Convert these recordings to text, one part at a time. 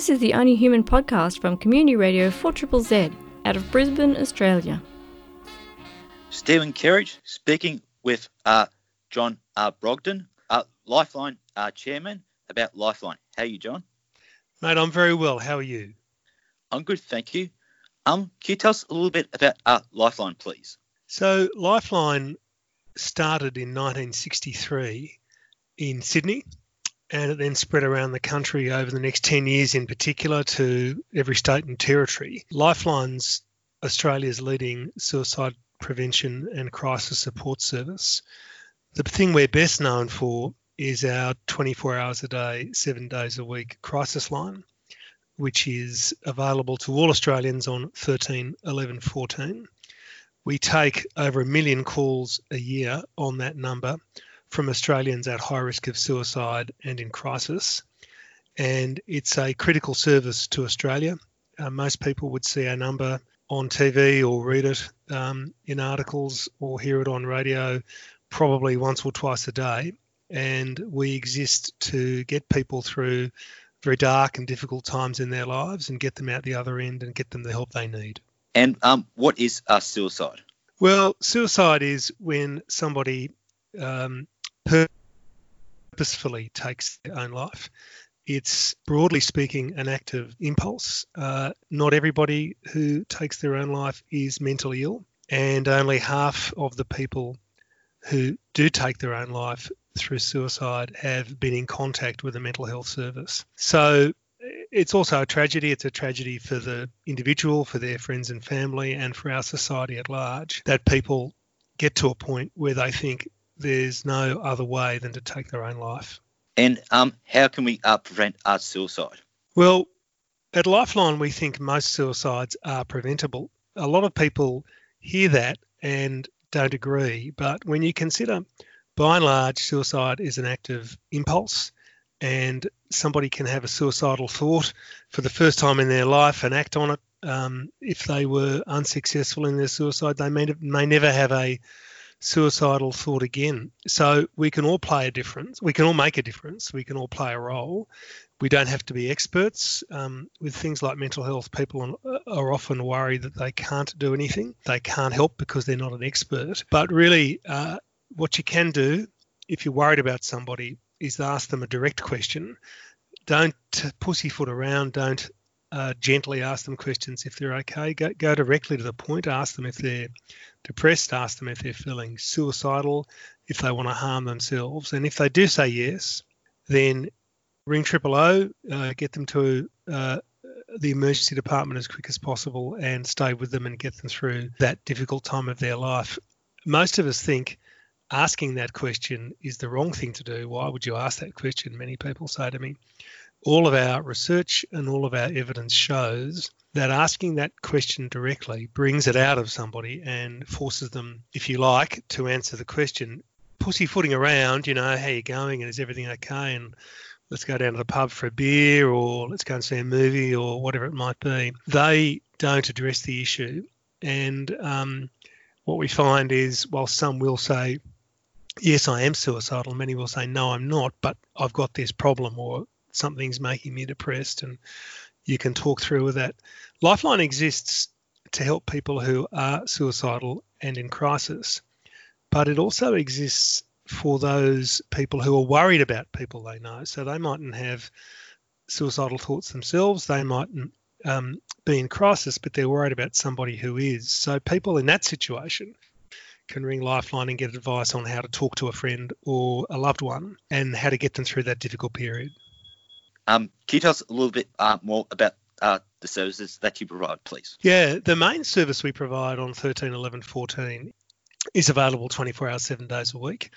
This is the Only Human podcast from Community Radio 4 Z out of Brisbane, Australia. Stephen Kerridge speaking with uh, John uh, Brogden, uh, Lifeline uh, chairman, about Lifeline. How are you, John? Mate, I'm very well. How are you? I'm good, thank you. Um, can you tell us a little bit about uh, Lifeline, please? So, Lifeline started in 1963 in Sydney and it then spread around the country over the next 10 years in particular to every state and territory. Lifeline's Australia's leading suicide prevention and crisis support service. The thing we're best known for is our 24 hours a day, seven days a week crisis line, which is available to all Australians on 13 11 14. We take over a million calls a year on that number from Australians at high risk of suicide and in crisis. And it's a critical service to Australia. Uh, most people would see our number on TV or read it um, in articles or hear it on radio probably once or twice a day. And we exist to get people through very dark and difficult times in their lives and get them out the other end and get them the help they need. And um, what is uh, suicide? Well, suicide is when somebody um, purposefully takes their own life. It's broadly speaking an act of impulse. Uh, not everybody who takes their own life is mentally ill, and only half of the people who do take their own life through suicide have been in contact with a mental health service. So it's also a tragedy. It's a tragedy for the individual, for their friends and family, and for our society at large that people get to a point where they think there's no other way than to take their own life. And um, how can we uh, prevent uh, suicide? Well, at Lifeline, we think most suicides are preventable. A lot of people hear that and don't agree, but when you consider, by and large, suicide is an act of impulse, and somebody can have a suicidal thought for the first time in their life and act on it. Um, if they were unsuccessful in their suicide, they may, may never have a suicidal thought again. So we can all play a difference. We can all make a difference. We can all play a role. We don't have to be experts. Um, with things like mental health, people are often worried that they can't do anything. They can't help because they're not an expert. But really, uh, what you can do if you're worried about somebody is ask them a direct question. Don't pussyfoot around. Don't uh, gently ask them questions if they're okay. Go, go directly to the point. Ask them if they're depressed. Ask them if they're feeling suicidal, if they want to harm themselves. And if they do say yes, then ring triple O, uh, get them to uh, the emergency department as quick as possible and stay with them and get them through that difficult time of their life. Most of us think asking that question is the wrong thing to do. Why would you ask that question? Many people say to me all of our research and all of our evidence shows that asking that question directly brings it out of somebody and forces them, if you like, to answer the question. Pussyfooting around, you know, how you going and is everything okay? And let's go down to the pub for a beer or let's go and see a movie or whatever it might be. They don't address the issue. And um, what we find is, while some will say, yes, I am suicidal, many will say, no, I'm not, but I've got this problem or something's making me depressed and you can talk through with that. Lifeline exists to help people who are suicidal and in crisis, but it also exists for those people who are worried about people they know. So they mightn't have suicidal thoughts themselves, they mightn't um, be in crisis, but they're worried about somebody who is. So people in that situation can ring Lifeline and get advice on how to talk to a friend or a loved one and how to get them through that difficult period. Um, can you tell us a little bit uh, more about uh, the services that you provide, please? Yeah, the main service we provide on 13, 11, 14 is available 24 hours, seven days a week.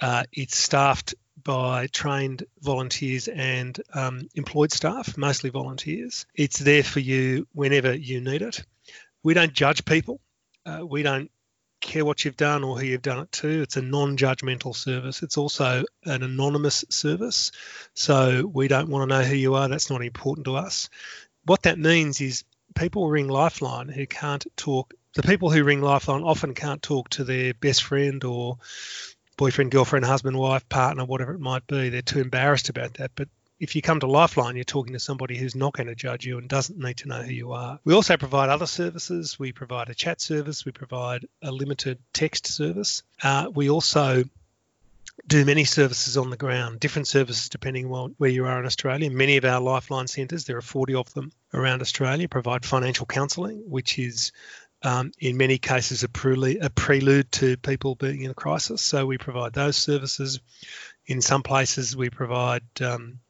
Uh, it's staffed by trained volunteers and um, employed staff, mostly volunteers. It's there for you whenever you need it. We don't judge people. Uh, we don't care what you've done or who you've done it to. It's a non judgmental service. It's also an anonymous service. So we don't want to know who you are. That's not important to us. What that means is people ring Lifeline who can't talk. The people who ring Lifeline often can't talk to their best friend or boyfriend, girlfriend, husband, wife, partner, whatever it might be. They're too embarrassed about that. But if you come to Lifeline, you're talking to somebody who's not going to judge you and doesn't need to know who you are. We also provide other services. We provide a chat service. We provide a limited text service. Uh, we also do many services on the ground, different services depending on where you are in Australia. Many of our Lifeline centres, there are 40 of them around Australia, provide financial counselling, which is um, in many cases a, a prelude to people being in a crisis. So we provide those services. In some places, we provide um,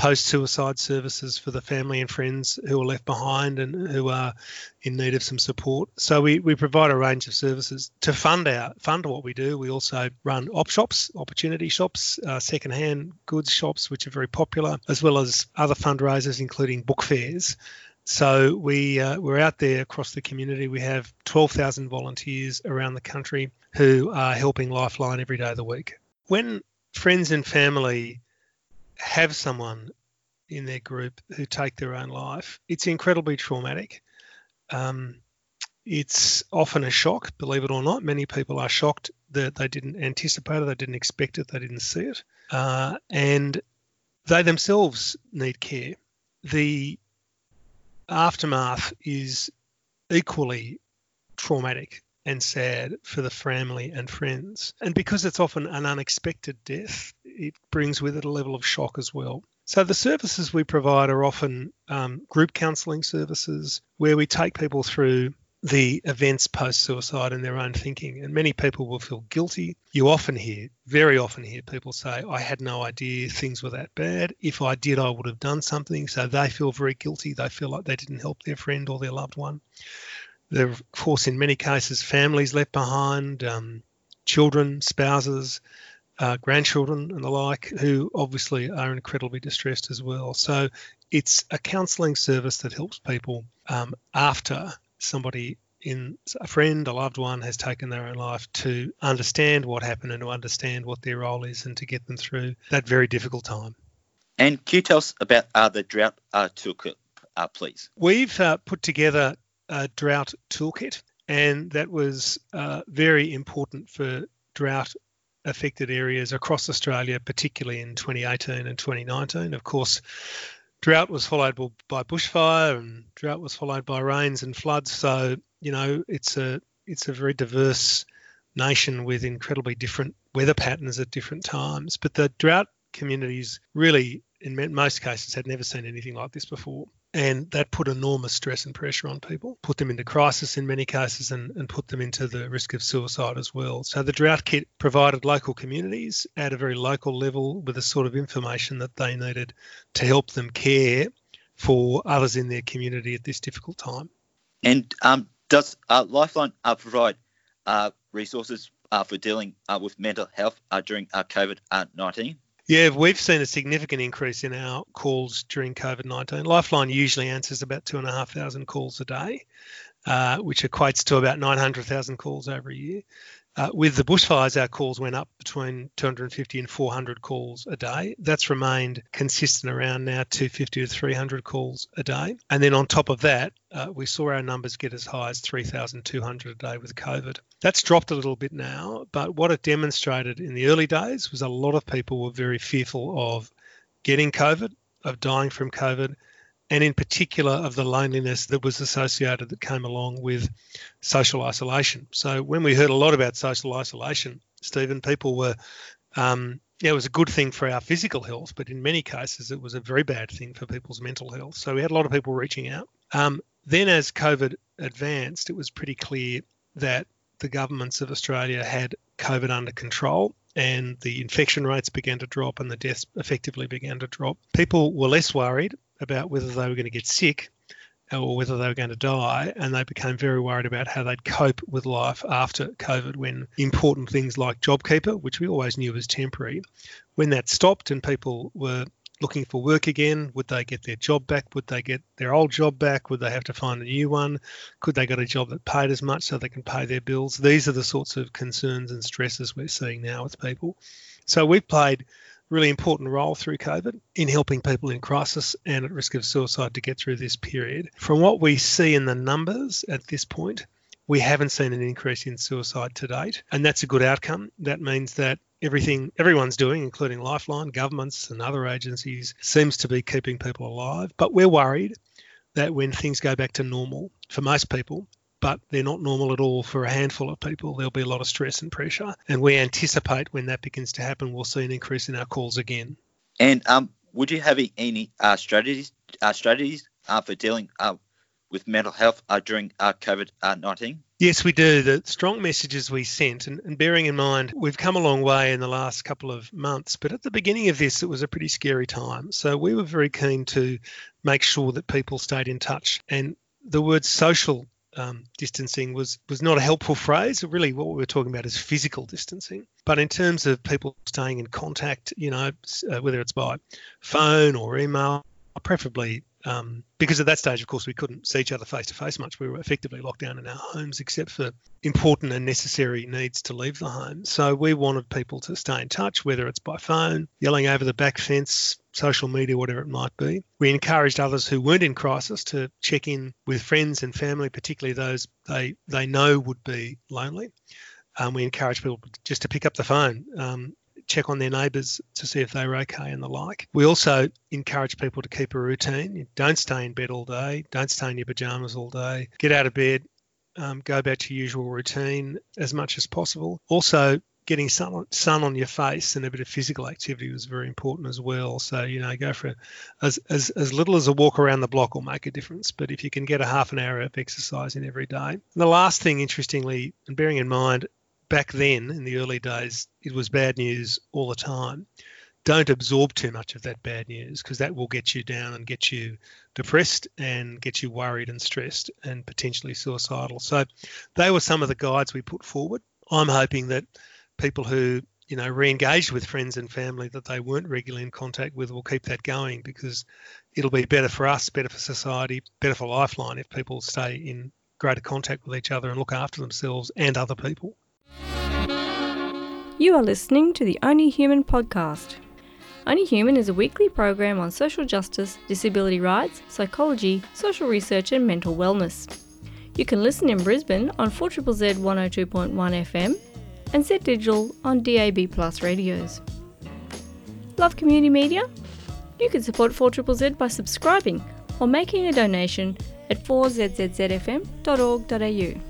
post suicide services for the family and friends who are left behind and who are in need of some support. So we, we provide a range of services to fund our fund what we do. We also run op shops, opportunity shops, uh, second-hand goods shops, which are very popular, as well as other fundraisers, including book fairs. So we uh, we're out there across the community. We have 12,000 volunteers around the country who are helping Lifeline every day of the week. When friends and family have someone in their group who take their own life, it's incredibly traumatic. Um, it's often a shock, believe it or not. Many people are shocked that they didn't anticipate it, they didn't expect it, they didn't see it, uh, and they themselves need care. The aftermath is equally traumatic and sad for the family and friends. And because it's often an unexpected death, it brings with it a level of shock as well. So the services we provide are often um, group counselling services where we take people through the events post suicide and their own thinking. And many people will feel guilty. You often hear, very often hear people say, I had no idea things were that bad. If I did, I would have done something. So they feel very guilty. They feel like they didn't help their friend or their loved one. There are, of course, in many cases, families left behind, um, children, spouses, uh, grandchildren, and the like, who obviously are incredibly distressed as well. So it's a counselling service that helps people um, after somebody in a friend, a loved one has taken their own life to understand what happened and to understand what their role is and to get them through that very difficult time. And can you tell us about uh, the drought uh, toolkit, uh, please? We've uh, put together a drought toolkit, and that was uh, very important for drought affected areas across Australia, particularly in 2018 and 2019. Of course, drought was followed by bushfire, and drought was followed by rains and floods. So you know, it's a it's a very diverse nation with incredibly different weather patterns at different times. But the drought communities really, in most cases, had never seen anything like this before and that put enormous stress and pressure on people, put them into crisis in many cases, and, and put them into the risk of suicide as well. So the drought kit provided local communities at a very local level with the sort of information that they needed to help them care for others in their community at this difficult time. And um, does uh, Lifeline uh, provide uh, resources uh, for dealing uh, with mental health uh, during COVID 19? Yeah, we've seen a significant increase in our calls during COVID 19. Lifeline usually answers about 2,500 calls a day, uh, which equates to about 900,000 calls over a year. Uh, with the bushfires, our calls went up between 250 and 400 calls a day. That's remained consistent around now 250 to 300 calls a day. And then on top of that, uh, we saw our numbers get as high as 3,200 a day with COVID. That's dropped a little bit now, but what it demonstrated in the early days was a lot of people were very fearful of getting COVID, of dying from COVID, and in particular of the loneliness that was associated that came along with social isolation. So when we heard a lot about social isolation, Stephen, people were, um, yeah, it was a good thing for our physical health, but in many cases it was a very bad thing for people's mental health. So we had a lot of people reaching out. Um, then as COVID advanced, it was pretty clear that the governments of Australia had COVID under control and the infection rates began to drop and the deaths effectively began to drop. People were less worried about whether they were going to get sick uh, or whether they were going to die, and they became very worried about how they'd cope with life after COVID when important things like JobKeeper, which we always knew was temporary, when that stopped and people were looking for work again, would they get their job back? Would they get their old job back? Would they have to find a new one? Could they get a job that paid as much so they can pay their bills? These are the sorts of concerns and stresses we're seeing now with people. So we've played really important role through COVID in helping people in crisis and at risk of suicide to get through this period. From what we see in the numbers at this point, we haven't seen an increase in suicide to date, and that's a good outcome. That means that everything everyone's doing, including Lifeline, governments, and other agencies, seems to be keeping people alive. But we're worried that when things go back to normal for most people, but they're not normal at all for a handful of people. There'll be a lot of stress and pressure. And we anticipate when that begins to happen, we'll see an increase in our calls again. And um, would you have any uh, strategies uh, strategies uh, for dealing uh, with mental health uh, during uh, COVID 19? Yes, we do. The strong messages we sent, and, and, bearing in mind we've come a long way in the last couple of months, but at the beginning of this, it was a pretty scary time. So we were very keen to make sure that people stayed in touch. And the word social um, distancing was was not a helpful phrase. Really, what we were talking about is physical distancing. But in terms of people staying in contact, you know, uh, whether it's by phone or email, preferably um, because at that stage, of course, we couldn't see each other face to face much. We were effectively locked down in our homes, except for important and necessary needs to leave the home. So we wanted people to stay in touch, whether it's by phone, yelling over the back fence, social media, whatever it might be. We encouraged others who weren't in crisis to check in with friends and family, particularly those they they know would be lonely. Um, we encourage people just to pick up the phone. Um, check on their neighbours to see if they were okay and the like. We also encourage people to keep a routine. Don't stay in bed all day. Don't stay in your pajamas all day. Get out of bed. Um, go back to your usual routine as much as possible. Also, getting sun, sun on your face and a bit of physical activity was very important as well. So, you know, go for as, as, as little as a walk around the block will make a difference. But if you can get a half an hour of exercise in every day. And the last thing, interestingly, and bearing in mind, back then in the early days, it was bad news all the time. Don't absorb too much of that bad news because that will get you down and get you depressed and get you worried and stressed and potentially suicidal. So, they were some of the guides we put forward. I'm hoping that people who you know re-engaged with friends and family that they weren't regularly in contact with will keep that going because it'll be better for us, better for society, better for Lifeline if people stay in greater contact with each other and look after themselves and other people. You are listening to the Only Human podcast. Only Human is a weekly program on social justice, disability rights, psychology, social research, and mental wellness. You can listen in Brisbane on 4 Z 102.1 FM and Set Digital on DAB Plus radios. Love community media? You can support 4 Z by subscribing or making a donation at 4zzzfm.org.au.